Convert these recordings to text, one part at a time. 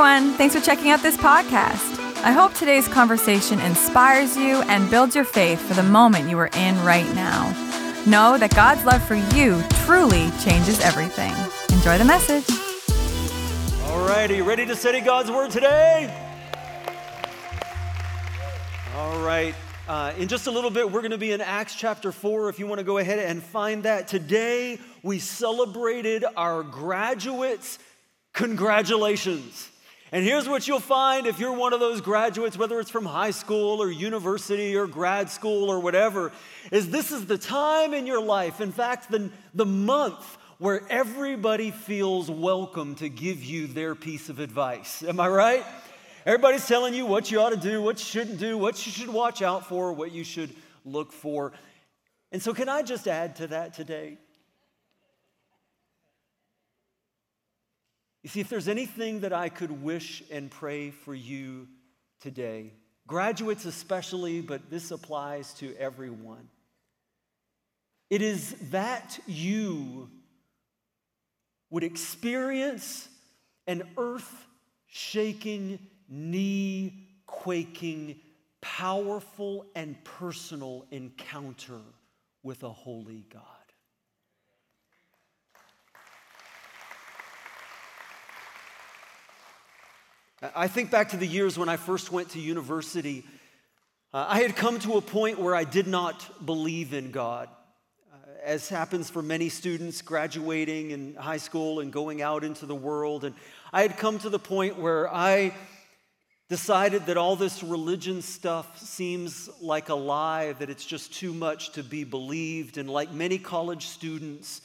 everyone. Thanks for checking out this podcast. I hope today's conversation inspires you and builds your faith for the moment you are in right now. Know that God's love for you truly changes everything. Enjoy the message. All right, are you ready to study God's Word today? All right. Uh, in just a little bit, we're going to be in Acts chapter 4. If you want to go ahead and find that. Today, we celebrated our graduates. Congratulations. And here's what you'll find if you're one of those graduates, whether it's from high school or university or grad school or whatever, is this is the time in your life, in fact, the, the month where everybody feels welcome to give you their piece of advice. Am I right? Everybody's telling you what you ought to do, what you shouldn't do, what you should watch out for, what you should look for. And so, can I just add to that today? You see, if there's anything that I could wish and pray for you today, graduates especially, but this applies to everyone, it is that you would experience an earth shaking knee quaking, powerful, and personal encounter with a holy God. I think back to the years when I first went to university. Uh, I had come to a point where I did not believe in God. Uh, as happens for many students graduating in high school and going out into the world. And I had come to the point where I decided that all this religion stuff seems like a lie, that it's just too much to be believed. And like many college students,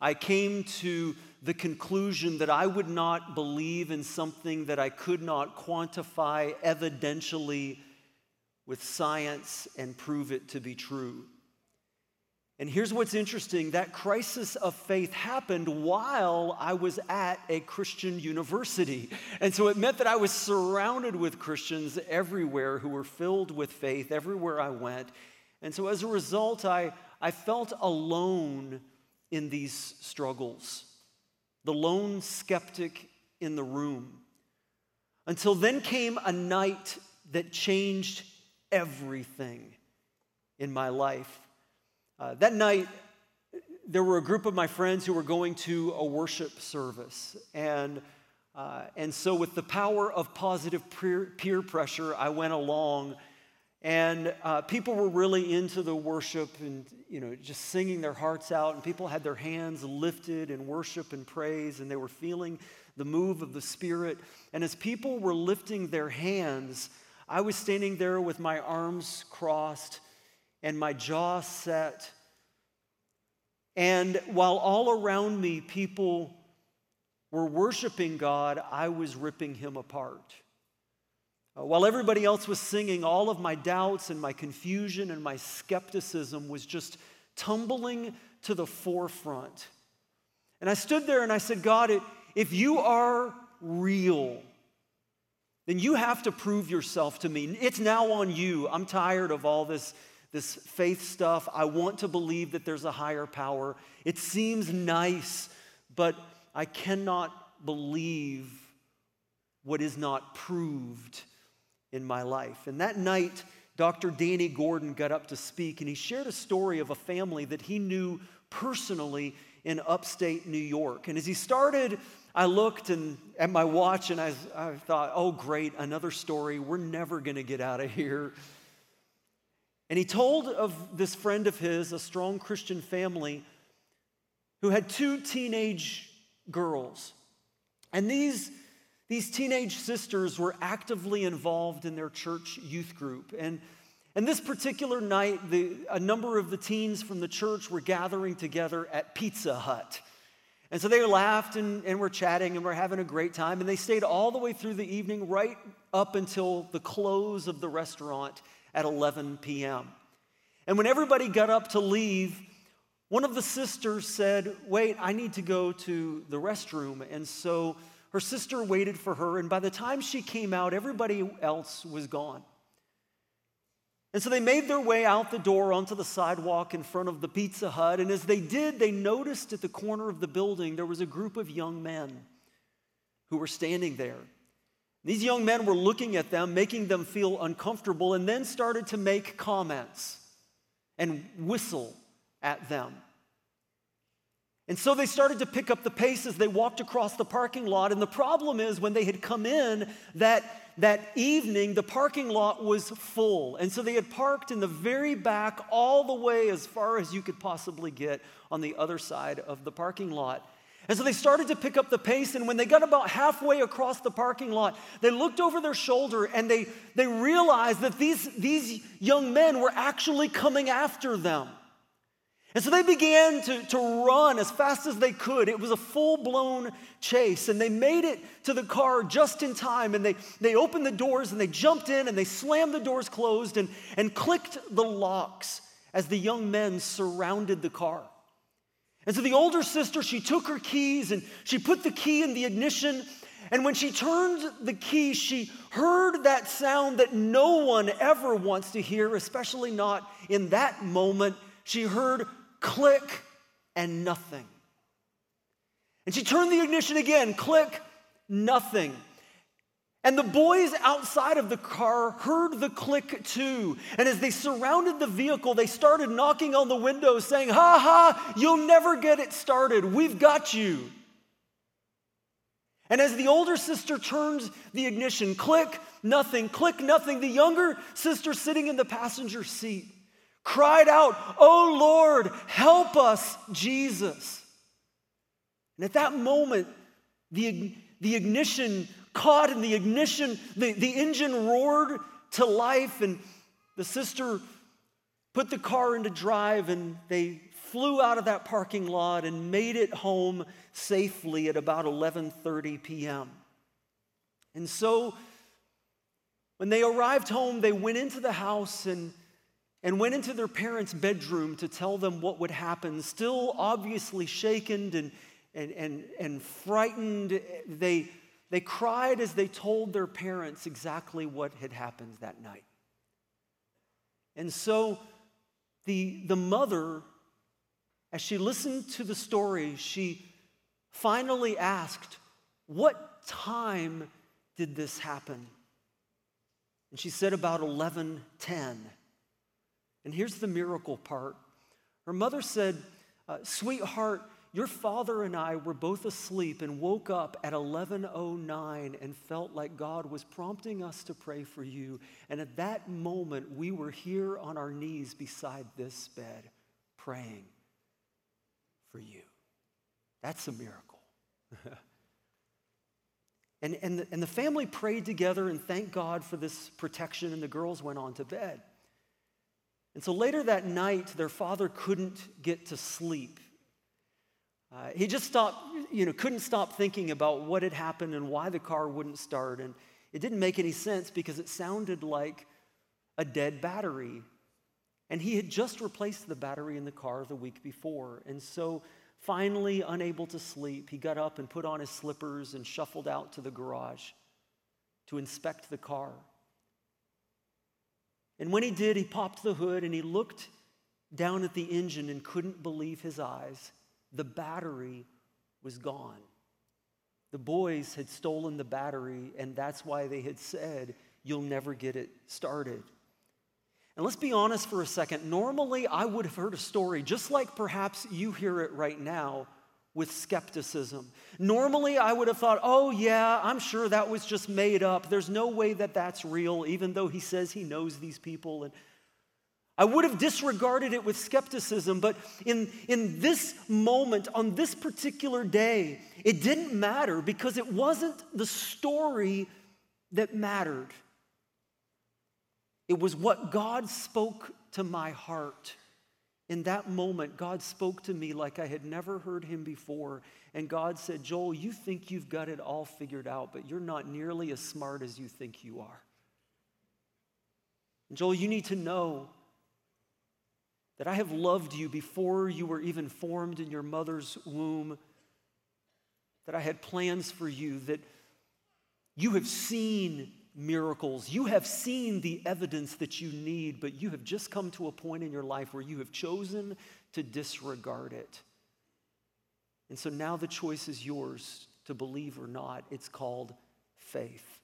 I came to the conclusion that I would not believe in something that I could not quantify evidentially with science and prove it to be true. And here's what's interesting that crisis of faith happened while I was at a Christian university. And so it meant that I was surrounded with Christians everywhere who were filled with faith everywhere I went. And so as a result, I, I felt alone in these struggles, the lone skeptic in the room. Until then came a night that changed everything in my life. Uh, that night, there were a group of my friends who were going to a worship service. And, uh, and so, with the power of positive peer, peer pressure, I went along. And uh, people were really into the worship and, you know, just singing their hearts out. And people had their hands lifted in worship and praise. And they were feeling the move of the Spirit. And as people were lifting their hands, I was standing there with my arms crossed and my jaw set. And while all around me people were worshiping God, I was ripping him apart. Uh, while everybody else was singing, all of my doubts and my confusion and my skepticism was just tumbling to the forefront. And I stood there and I said, God, if you are real, then you have to prove yourself to me. It's now on you. I'm tired of all this this faith stuff. I want to believe that there's a higher power. It seems nice, but I cannot believe what is not proved in my life. And that night, Dr. Danny Gordon got up to speak, and he shared a story of a family that he knew personally in upstate New York. And as he started, I looked and, at my watch and I, I thought, oh, great, another story. We're never going to get out of here. And he told of this friend of his, a strong Christian family, who had two teenage girls. And these, these teenage sisters were actively involved in their church youth group. And, and this particular night, the, a number of the teens from the church were gathering together at Pizza Hut. And so they laughed and, and were chatting and were having a great time. And they stayed all the way through the evening, right up until the close of the restaurant at 11 p.m. And when everybody got up to leave, one of the sisters said, Wait, I need to go to the restroom. And so her sister waited for her, and by the time she came out, everybody else was gone. And so they made their way out the door onto the sidewalk in front of the Pizza Hut. And as they did, they noticed at the corner of the building there was a group of young men who were standing there. These young men were looking at them, making them feel uncomfortable, and then started to make comments and whistle at them. And so they started to pick up the pace as they walked across the parking lot. And the problem is, when they had come in that, that evening, the parking lot was full. And so they had parked in the very back, all the way as far as you could possibly get on the other side of the parking lot. And so they started to pick up the pace, and when they got about halfway across the parking lot, they looked over their shoulder and they, they realized that these, these young men were actually coming after them. And so they began to, to run as fast as they could. It was a full blown chase, and they made it to the car just in time. And they, they opened the doors and they jumped in and they slammed the doors closed and, and clicked the locks as the young men surrounded the car. And so the older sister, she took her keys and she put the key in the ignition. And when she turned the key, she heard that sound that no one ever wants to hear, especially not in that moment. She heard click and nothing. And she turned the ignition again, click, nothing. And the boys outside of the car heard the click too. And as they surrounded the vehicle, they started knocking on the windows, saying, Ha ha, you'll never get it started. We've got you. And as the older sister turns the ignition, click, nothing, click, nothing, the younger sister sitting in the passenger seat cried out, Oh Lord, help us, Jesus. And at that moment, the, the ignition caught and the ignition, the, the engine roared to life, and the sister put the car into drive, and they flew out of that parking lot and made it home safely at about 11:30 p.m. And so when they arrived home, they went into the house and, and went into their parents' bedroom to tell them what would happen. Still obviously shaken and, and, and, and frightened, they, they cried as they told their parents exactly what had happened that night. And so the, the mother, as she listened to the story, she finally asked, What time did this happen? And she said about 11:10. And here's the miracle part. Her mother said, uh, "Sweetheart, your father and I were both asleep and woke up at 11:09 and felt like God was prompting us to pray for you. And at that moment, we were here on our knees beside this bed praying for you. That's a miracle. and, and, the, and the family prayed together and thanked God for this protection, and the girls went on to bed. And so later that night, their father couldn't get to sleep. Uh, he just stopped, you know, couldn't stop thinking about what had happened and why the car wouldn't start. And it didn't make any sense because it sounded like a dead battery. And he had just replaced the battery in the car the week before. And so, finally, unable to sleep, he got up and put on his slippers and shuffled out to the garage to inspect the car. And when he did, he popped the hood and he looked down at the engine and couldn't believe his eyes the battery was gone. The boys had stolen the battery, and that's why they had said, You'll never get it started. And let's be honest for a second. Normally, I would have heard a story just like perhaps you hear it right now with skepticism. Normally, I would have thought, oh, yeah, I'm sure that was just made up. There's no way that that's real, even though he says he knows these people. And I would have disregarded it with skepticism, but in, in this moment, on this particular day, it didn't matter because it wasn't the story that mattered. It was what God spoke to my heart. In that moment, God spoke to me like I had never heard him before. And God said, Joel, you think you've got it all figured out, but you're not nearly as smart as you think you are. And Joel, you need to know that I have loved you before you were even formed in your mother's womb, that I had plans for you, that you have seen miracles. You have seen the evidence that you need, but you have just come to a point in your life where you have chosen to disregard it. And so now the choice is yours to believe or not. It's called faith.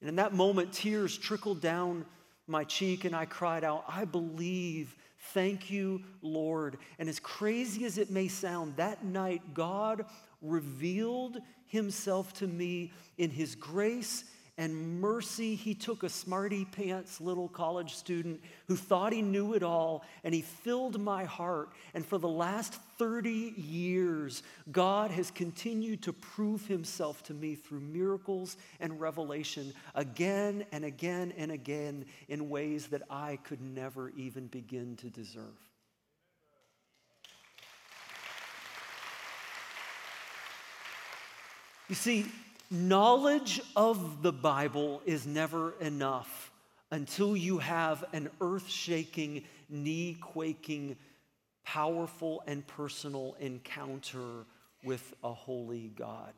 And in that moment, tears trickled down my cheek, and I cried out, I believe. Thank you, Lord. And as crazy as it may sound, that night, God revealed himself to me in his grace and mercy, he took a smarty pants little college student who thought he knew it all and he filled my heart. And for the last 30 years, God has continued to prove himself to me through miracles and revelation again and again and again in ways that I could never even begin to deserve. You see, Knowledge of the Bible is never enough until you have an earth shaking, knee quaking, powerful, and personal encounter with a holy God.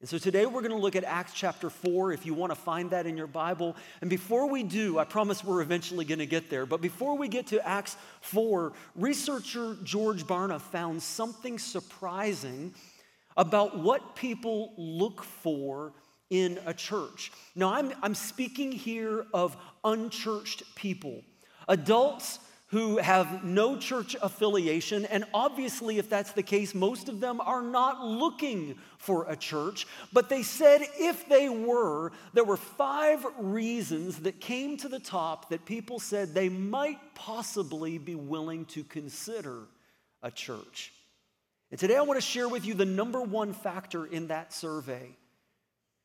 And so today we're going to look at Acts chapter 4 if you want to find that in your Bible. And before we do, I promise we're eventually going to get there, but before we get to Acts 4, researcher George Barna found something surprising about what people look for in a church. Now, I'm, I'm speaking here of unchurched people, adults who have no church affiliation. And obviously, if that's the case, most of them are not looking for a church. But they said if they were, there were five reasons that came to the top that people said they might possibly be willing to consider a church. And today I want to share with you the number one factor in that survey.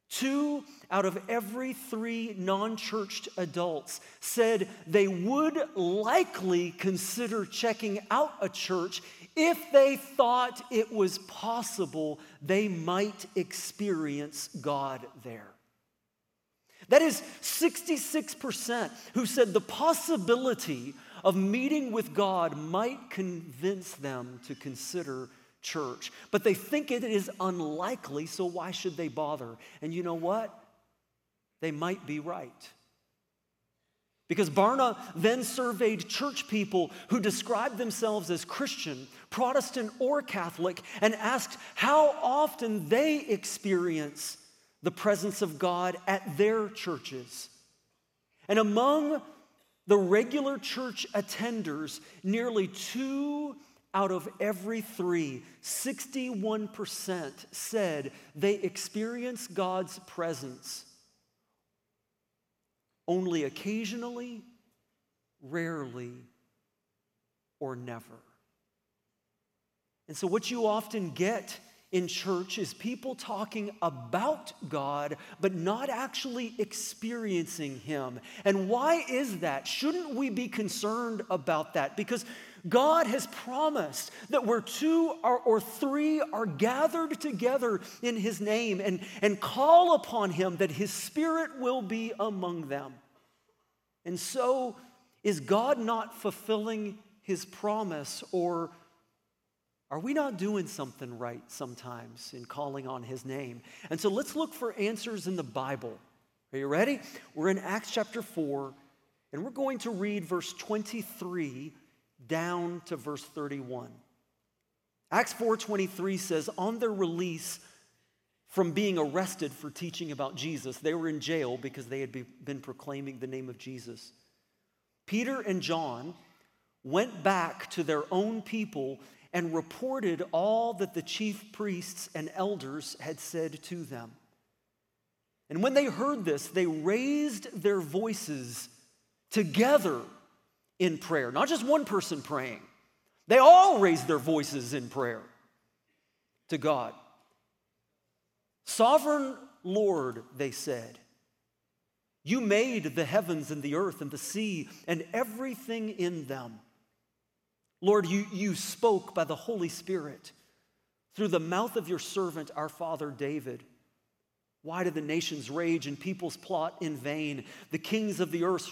Two out of every three non churched adults said they would likely consider checking out a church if they thought it was possible they might experience God there. That is 66% who said the possibility of meeting with God might convince them to consider church. But they think it is unlikely, so why should they bother? And you know what? They might be right. Because Barna then surveyed church people who described themselves as Christian, Protestant, or Catholic and asked how often they experience the presence of God at their churches. And among the regular church attenders, nearly two out of every three, 61% said they experience God's presence only occasionally, rarely, or never. And so, what you often get in church is people talking about God, but not actually experiencing Him. And why is that? Shouldn't we be concerned about that? Because God has promised that where two or, or three are gathered together in His name and, and call upon Him, that His Spirit will be among them. And so, is God not fulfilling His promise or are we not doing something right sometimes in calling on his name? And so let's look for answers in the Bible. Are you ready? We're in Acts chapter 4, and we're going to read verse 23 down to verse 31. Acts 4:23 says, "On their release from being arrested for teaching about Jesus, they were in jail because they had been proclaiming the name of Jesus. Peter and John went back to their own people and reported all that the chief priests and elders had said to them. And when they heard this, they raised their voices together in prayer. Not just one person praying, they all raised their voices in prayer to God. Sovereign Lord, they said, you made the heavens and the earth and the sea and everything in them. Lord, you, you spoke by the Holy Spirit through the mouth of your servant, our father David. Why do the nations rage and peoples plot in vain? The kings of the earth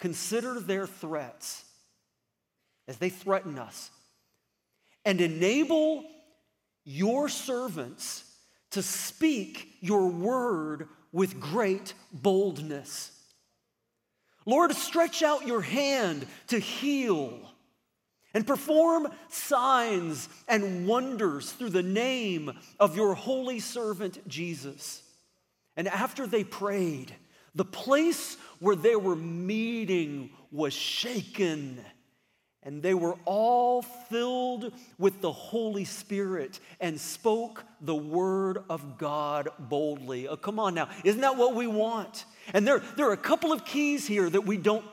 consider their threats as they threaten us and enable your servants to speak your word with great boldness. Lord, stretch out your hand to heal and perform signs and wonders through the name of your holy servant Jesus. And after they prayed, the place where they were meeting was shaken and they were all filled with the Holy Spirit and spoke the word of God boldly. Oh, come on now. Isn't that what we want? And there, there are a couple of keys here that we don't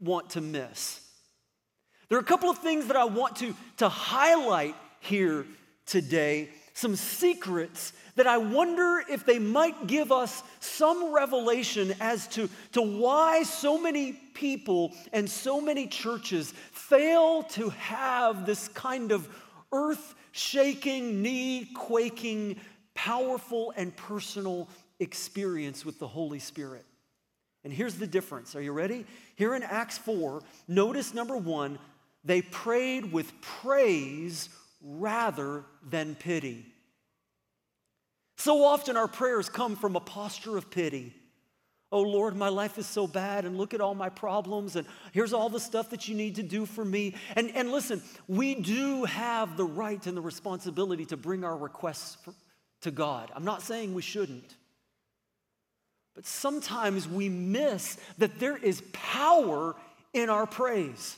want to miss. There are a couple of things that I want to, to highlight here today, some secrets that I wonder if they might give us some revelation as to, to why so many people and so many churches fail to have this kind of earth shaking, knee quaking, powerful, and personal experience with the Holy Spirit. And here's the difference. Are you ready? Here in Acts 4, notice number one, they prayed with praise rather than pity. So often our prayers come from a posture of pity. Oh Lord, my life is so bad, and look at all my problems, and here's all the stuff that you need to do for me. And, and listen, we do have the right and the responsibility to bring our requests for, to God. I'm not saying we shouldn't. But sometimes we miss that there is power in our praise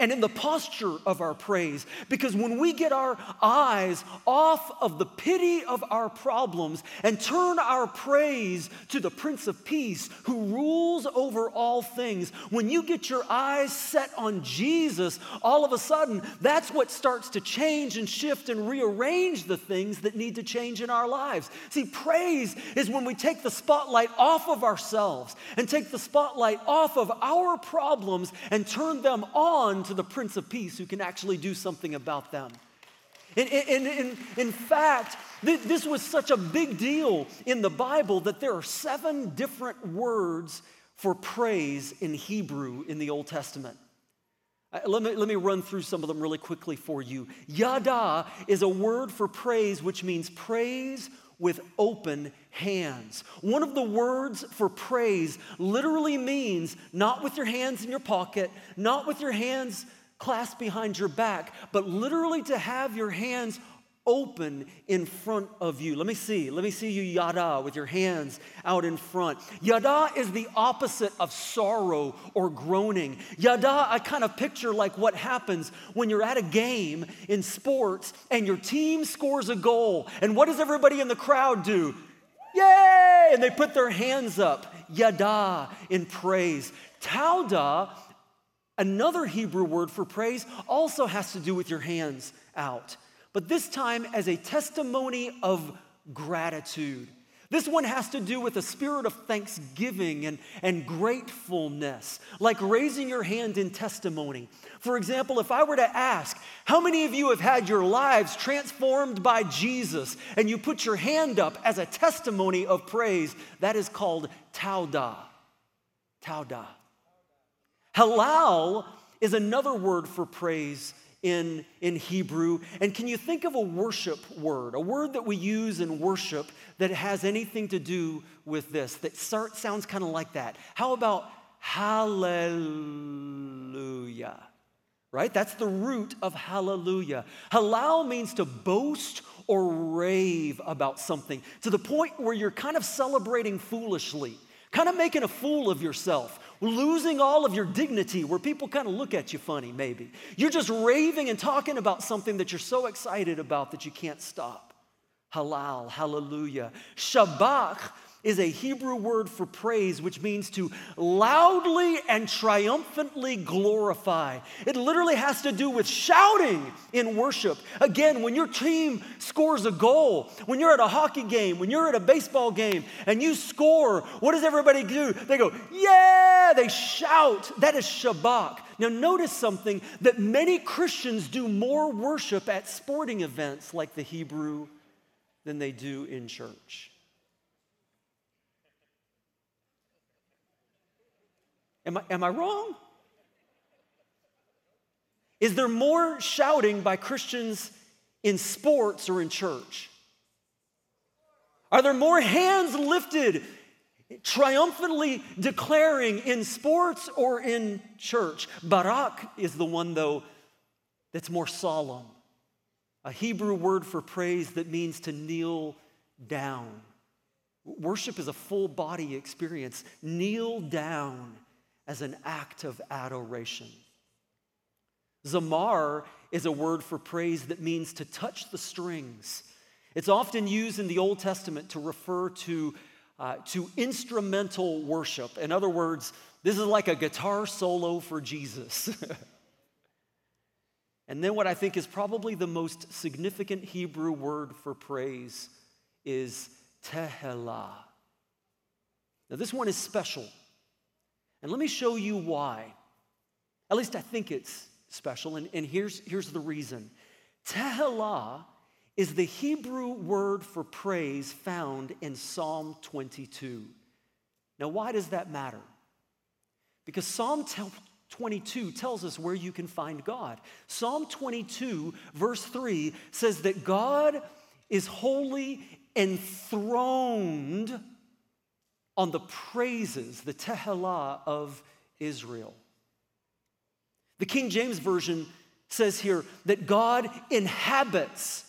and in the posture of our praise. Because when we get our eyes off of the pity of our problems and turn our praise to the Prince of Peace who rules over all things, when you get your eyes set on Jesus, all of a sudden that's what starts to change and shift and rearrange the things that need to change in our lives. See, praise is when we take the spotlight off of ourselves and take the spotlight off of our problems and turn them on to the Prince of Peace who can actually do something about them. In, in, in, in fact, th- this was such a big deal in the Bible that there are seven different words for praise in Hebrew in the Old Testament. Uh, let me, let me run through some of them really quickly for you. Yada is a word for praise, which means praise with open hands. One of the words for praise literally means not with your hands in your pocket, not with your hands clasped behind your back, but literally to have your hands open in front of you. Let me see. Let me see you yada with your hands out in front. Yada is the opposite of sorrow or groaning. Yada, I kind of picture like what happens when you're at a game in sports and your team scores a goal. And what does everybody in the crowd do? Yay! And they put their hands up. Yada in praise. Towdah, another Hebrew word for praise, also has to do with your hands out but this time as a testimony of gratitude. This one has to do with a spirit of thanksgiving and, and gratefulness, like raising your hand in testimony. For example, if I were to ask, how many of you have had your lives transformed by Jesus, and you put your hand up as a testimony of praise, that is called towdah. Towdah. Halal is another word for praise in, in Hebrew. And can you think of a worship word, a word that we use in worship that has anything to do with this, that sounds kind of like that? How about hallelujah? Right? That's the root of hallelujah. Halal means to boast or rave about something to the point where you're kind of celebrating foolishly, kind of making a fool of yourself losing all of your dignity where people kind of look at you funny, maybe. You're just raving and talking about something that you're so excited about that you can't stop. Halal, hallelujah. Shabach is a Hebrew word for praise, which means to loudly and triumphantly glorify. It literally has to do with shouting in worship. Again, when your team scores a goal, when you're at a hockey game, when you're at a baseball game, and you score, what does everybody do? They go, Yeah! They shout. That is Shabach. Now, notice something that many Christians do more worship at sporting events like the Hebrew than they do in church. Am I, am I wrong? Is there more shouting by Christians in sports or in church? Are there more hands lifted, triumphantly declaring in sports or in church? Barak is the one, though, that's more solemn. A Hebrew word for praise that means to kneel down. Worship is a full body experience. Kneel down as an act of adoration. Zamar is a word for praise that means to touch the strings. It's often used in the Old Testament to refer to, uh, to instrumental worship. In other words, this is like a guitar solo for Jesus. and then, what I think is probably the most significant Hebrew word for praise is tehillah. Now, this one is special. And let me show you why. At least I think it's special, and, and here's, here's the reason. Tehillah is the Hebrew word for praise found in Psalm 22. Now, why does that matter? Because Psalm 22 tells us where you can find God. Psalm 22, verse 3 says that God is holy enthroned on the praises, the Tehillah of Israel. The King James Version says here that God inhabits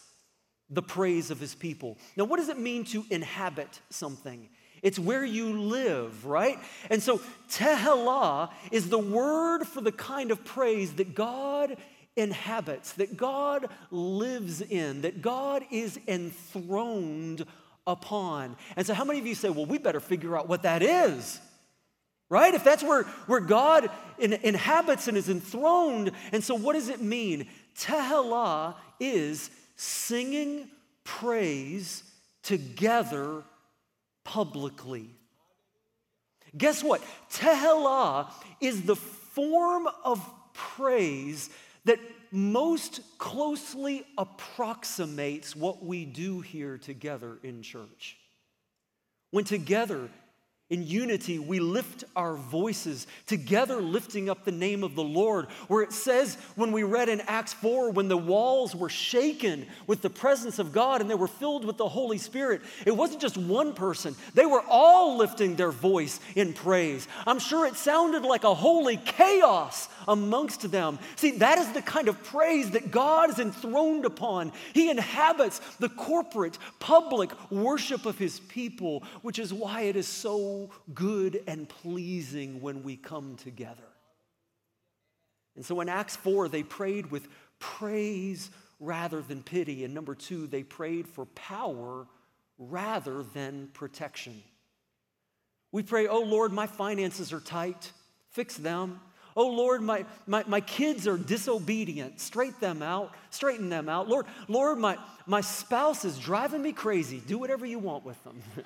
the praise of his people. Now, what does it mean to inhabit something? It's where you live, right? And so, Tehillah is the word for the kind of praise that God inhabits, that God lives in, that God is enthroned upon. And so, how many of you say, well, we better figure out what that is? Right? If that's where, where God in, inhabits and is enthroned. And so, what does it mean? Tehillah is singing praise together publicly. Guess what? Tehillah is the form of praise that most closely approximates what we do here together in church. When together in unity, we lift our voices together, lifting up the name of the Lord. Where it says, when we read in Acts 4, when the walls were shaken with the presence of God and they were filled with the Holy Spirit, it wasn't just one person, they were all lifting their voice in praise. I'm sure it sounded like a holy chaos amongst them. See, that is the kind of praise that God is enthroned upon. He inhabits the corporate, public worship of His people, which is why it is so good and pleasing when we come together. And so in Acts 4, they prayed with praise rather than pity. And number two, they prayed for power rather than protection. We pray, oh Lord, my finances are tight, fix them. Oh Lord, my, my, my kids are disobedient. Straighten them out. Straighten them out. Lord, Lord, my, my spouse is driving me crazy. Do whatever you want with them.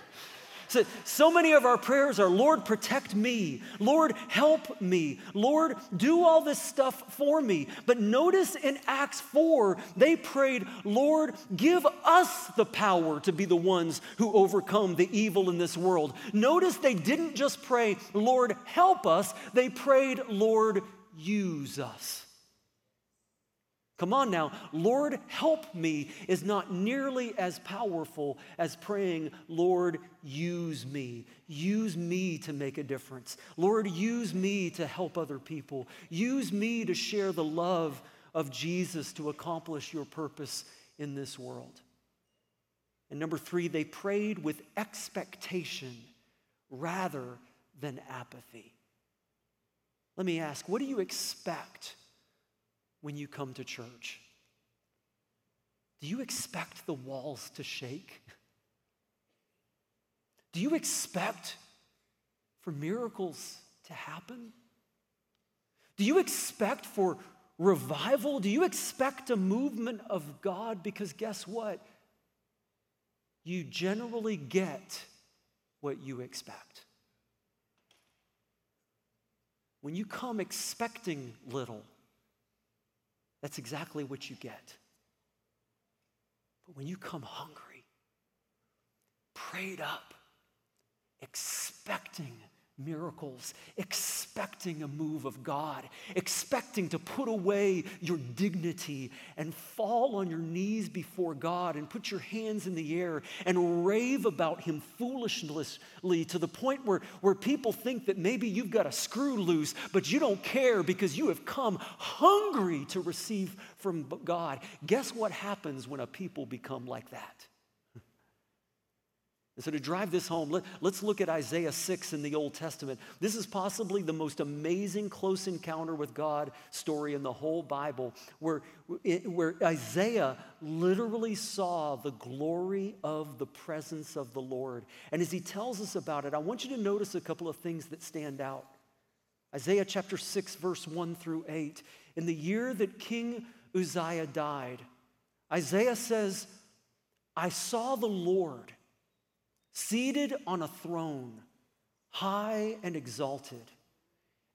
So, so many of our prayers are, Lord, protect me. Lord, help me. Lord, do all this stuff for me. But notice in Acts 4, they prayed, Lord, give us the power to be the ones who overcome the evil in this world. Notice they didn't just pray, Lord, help us. They prayed, Lord, use us. Come on now, Lord, help me is not nearly as powerful as praying, Lord, use me. Use me to make a difference. Lord, use me to help other people. Use me to share the love of Jesus to accomplish your purpose in this world. And number three, they prayed with expectation rather than apathy. Let me ask, what do you expect? When you come to church? Do you expect the walls to shake? Do you expect for miracles to happen? Do you expect for revival? Do you expect a movement of God? Because guess what? You generally get what you expect. When you come expecting little, that's exactly what you get. But when you come hungry, prayed up, expecting miracles, expecting a move of God, expecting to put away your dignity and fall on your knees before God and put your hands in the air and rave about Him foolishly to the point where, where people think that maybe you've got a screw loose, but you don't care because you have come hungry to receive from God. Guess what happens when a people become like that? And so, to drive this home, let, us look at Isaiah 6 in the Old Testament. This is possibly the most amazing close encounter with God story in the whole Bible, where, where Isaiah literally saw the glory of the presence of the Lord. And as he tells us about it, I want you to notice a couple of things that stand out. Isaiah chapter 6, verse 1 through 8. In the year that King Uzziah died, Isaiah says, I saw the Lord seated on a throne, high and exalted.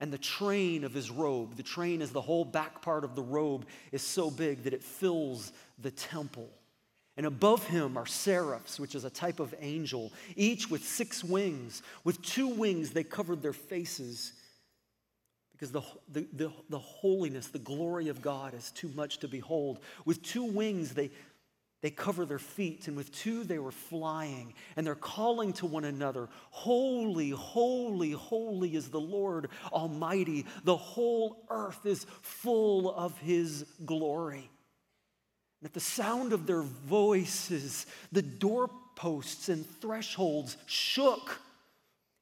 And the train of his robe, the train is the whole back part of the robe, is so big that it fills the temple. And above him are seraphs, which is a type of angel, each with six wings. With two wings, they covered their faces because the, the, the, the, holiness, the glory of God is too much to behold. With two wings, they, they cover their feet, and with two they were flying, and they're calling to one another Holy, holy, holy is the Lord Almighty. The whole earth is full of His glory. And at the sound of their voices, the doorposts and thresholds shook,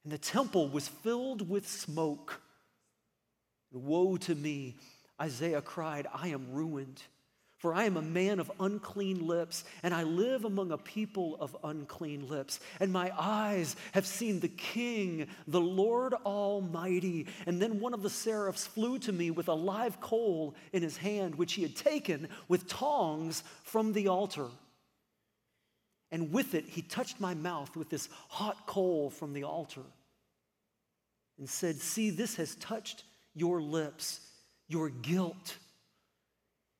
and the temple was filled with smoke. Woe to me, Isaiah cried, I am ruined. For I am a man of unclean lips, and I live among a people of unclean lips. And my eyes have seen the King, the Lord Almighty. And then one of the seraphs flew to me with a live coal in his hand, which he had taken with tongs from the altar. And with it, he touched my mouth with this hot coal from the altar and said, See, this has touched your lips, your guilt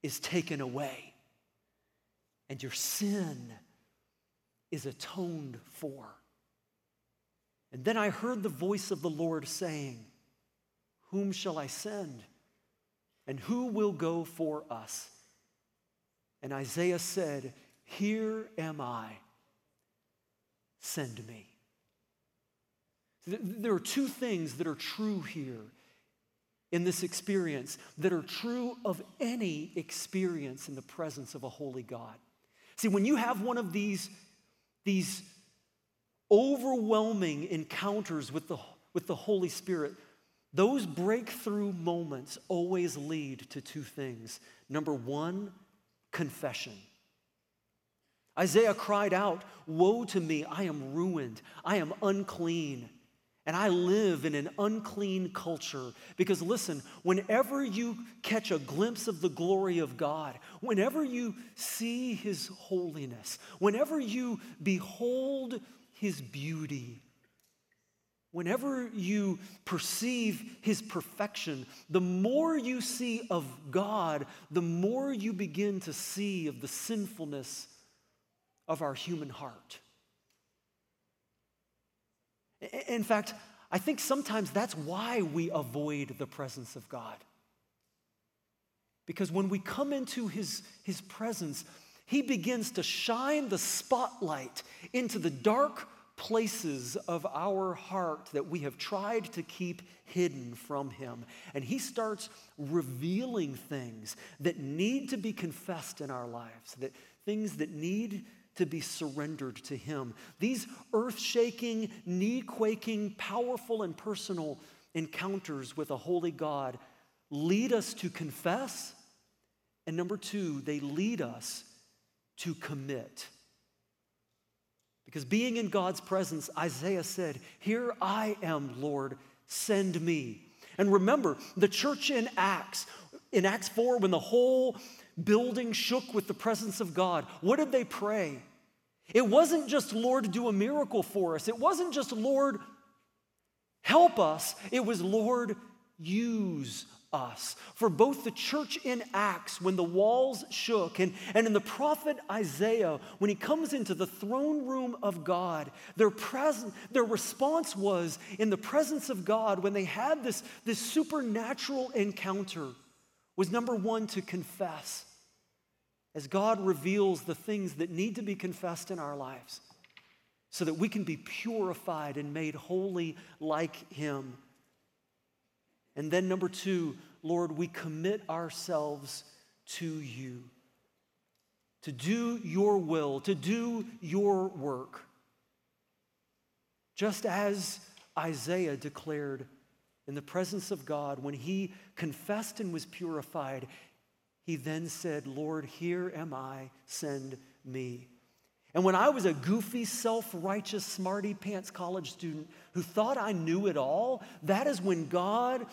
is taken away, and your sin is atoned for. And then I heard the voice of the Lord saying, Whom shall I send? And who will go for us? And Isaiah said, Here am I, send me. There are two things that are true here in this experience that are true of any experience in the presence of a holy God. See, when you have one of these, these overwhelming encounters with the, with the Holy Spirit, those breakthrough moments always lead to two things. Number one, confession. Isaiah cried out, Woe to me, I am ruined, I am unclean. And I live in an unclean culture because, listen, whenever you catch a glimpse of the glory of God, whenever you see His holiness, whenever you behold His beauty, whenever you perceive His perfection, the more you see of God, the more you begin to see of the sinfulness of our human heart. In fact, I think sometimes that's why we avoid the presence of God. Because when we come into his, his presence, he begins to shine the spotlight into the dark places of our heart that we have tried to keep hidden from him. And he starts revealing things that need to be confessed in our lives, that things that need to be surrendered to Him. These earth shaking, knee quaking, powerful, and personal encounters with a holy God lead us to confess. And number two, they lead us to commit. Because being in God's presence, Isaiah said, Here I am, Lord, send me. And remember, the church in Acts, in Acts 4, when the whole building shook with the presence of God, what did they pray? It wasn't just, Lord, do a miracle for us. It wasn't just, Lord, help us. It was, Lord, use us. For both the church in Acts, when the walls shook, and, and in the prophet Isaiah, when he comes into the throne room of God, their, present, their response was in the presence of God, when they had this, this supernatural encounter, was number one, to confess. As God reveals the things that need to be confessed in our lives, so that we can be purified and made holy like Him. And then, number two, Lord, we commit ourselves to you to do your will, to do your work. Just as Isaiah declared in the presence of God when he confessed and was purified, he then said, Lord, here am I, send me. And when I was a goofy, self righteous, smarty pants college student who thought I knew it all, that is when God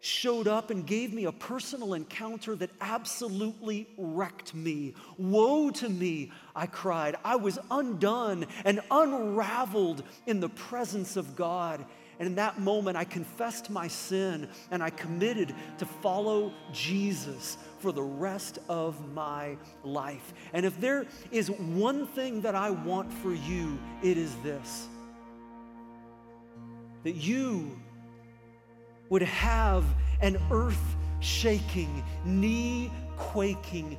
showed up and gave me a personal encounter that absolutely wrecked me. Woe to me, I cried. I was undone and unraveled in the presence of God. And in that moment, I confessed my sin and I committed to follow Jesus for the rest of my life. And if there is one thing that I want for you, it is this that you would have an earth shaking, knee quaking,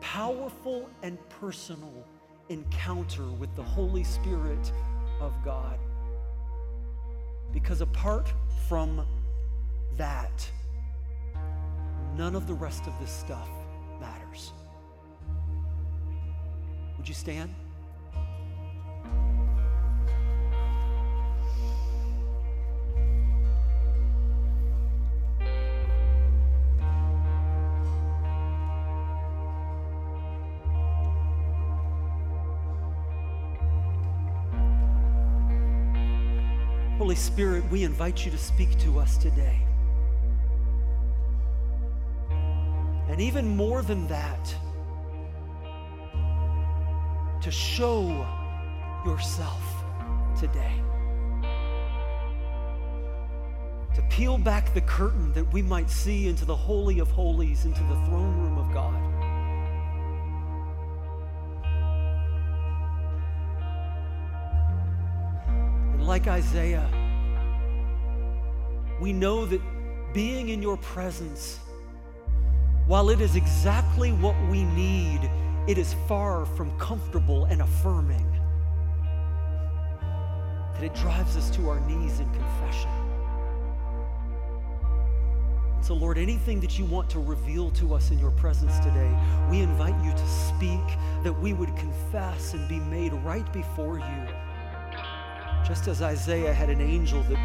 powerful and personal encounter with the Holy Spirit of God. Because apart from that, none of the rest of this stuff matters. Would you stand? Holy Spirit, we invite you to speak to us today. And even more than that, to show yourself today. To peel back the curtain that we might see into the Holy of Holies, into the throne room of God. And like Isaiah, we know that being in your presence, while it is exactly what we need, it is far from comfortable and affirming. That it drives us to our knees in confession. So, Lord, anything that you want to reveal to us in your presence today, we invite you to speak, that we would confess and be made right before you. Just as Isaiah had an angel that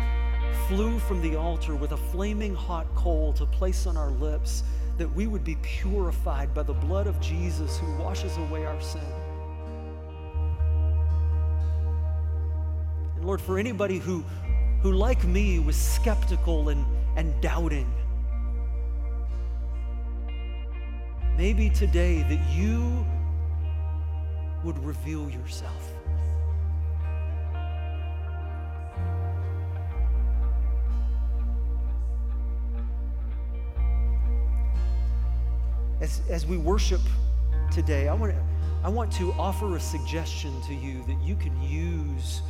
flew from the altar with a flaming hot coal to place on our lips, that we would be purified by the blood of Jesus who washes away our sin. And Lord, for anybody who, who like me, was skeptical and, and doubting, maybe today that you would reveal yourself. As, as we worship today, I want, I want to offer a suggestion to you that you can use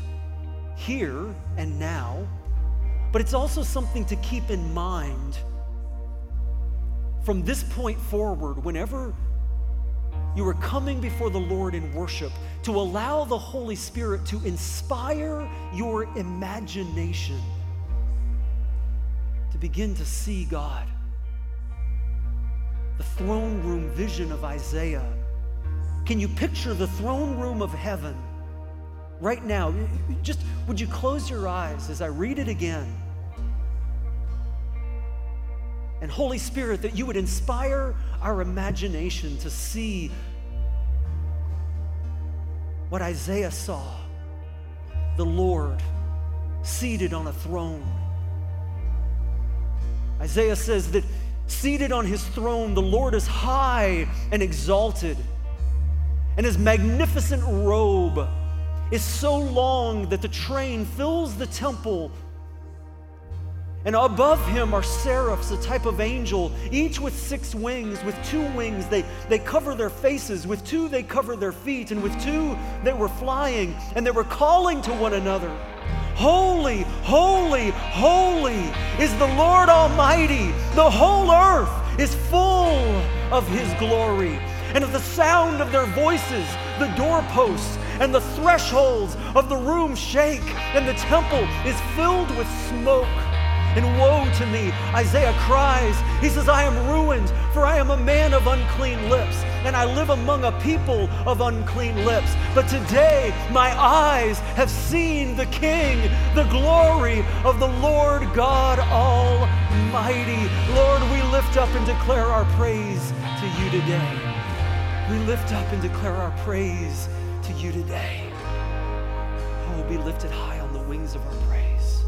here and now, but it's also something to keep in mind from this point forward, whenever you are coming before the Lord in worship, to allow the Holy Spirit to inspire your imagination to begin to see God the throne room vision of Isaiah. Can you picture the throne room of heaven right now? Just would you close your eyes as I read it again? And Holy Spirit, that you would inspire our imagination to see what Isaiah saw the Lord seated on a throne. Isaiah says that Seated on his throne, the Lord is high and exalted, and his magnificent robe is so long that the train fills the temple And above him are seraphs, a type of angel, each with six wings. With two wings, they, they cover their faces. With two, they cover their feet. And with two, they were flying. And they were calling to one another Holy, holy, holy is the Lord Almighty. The whole earth is full of his glory. And at the sound of their voices, the doorposts and the thresholds of the room shake, and the temple is filled with smoke. And woe to me, Isaiah cries. He says, I am ruined, for I am a man of unclean lips, and I live among a people of unclean lips. But today my eyes have seen the King, the glory of the Lord God Almighty. Lord, we lift up and declare our praise to you today. We lift up and declare our praise to you today. I will be lifted high on the wings of our praise.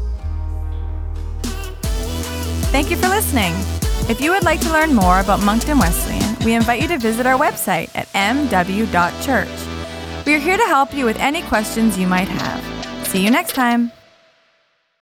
Thank you for listening. If you would like to learn more about Moncton Wesleyan, we invite you to visit our website at mw.church. We are here to help you with any questions you might have. See you next time.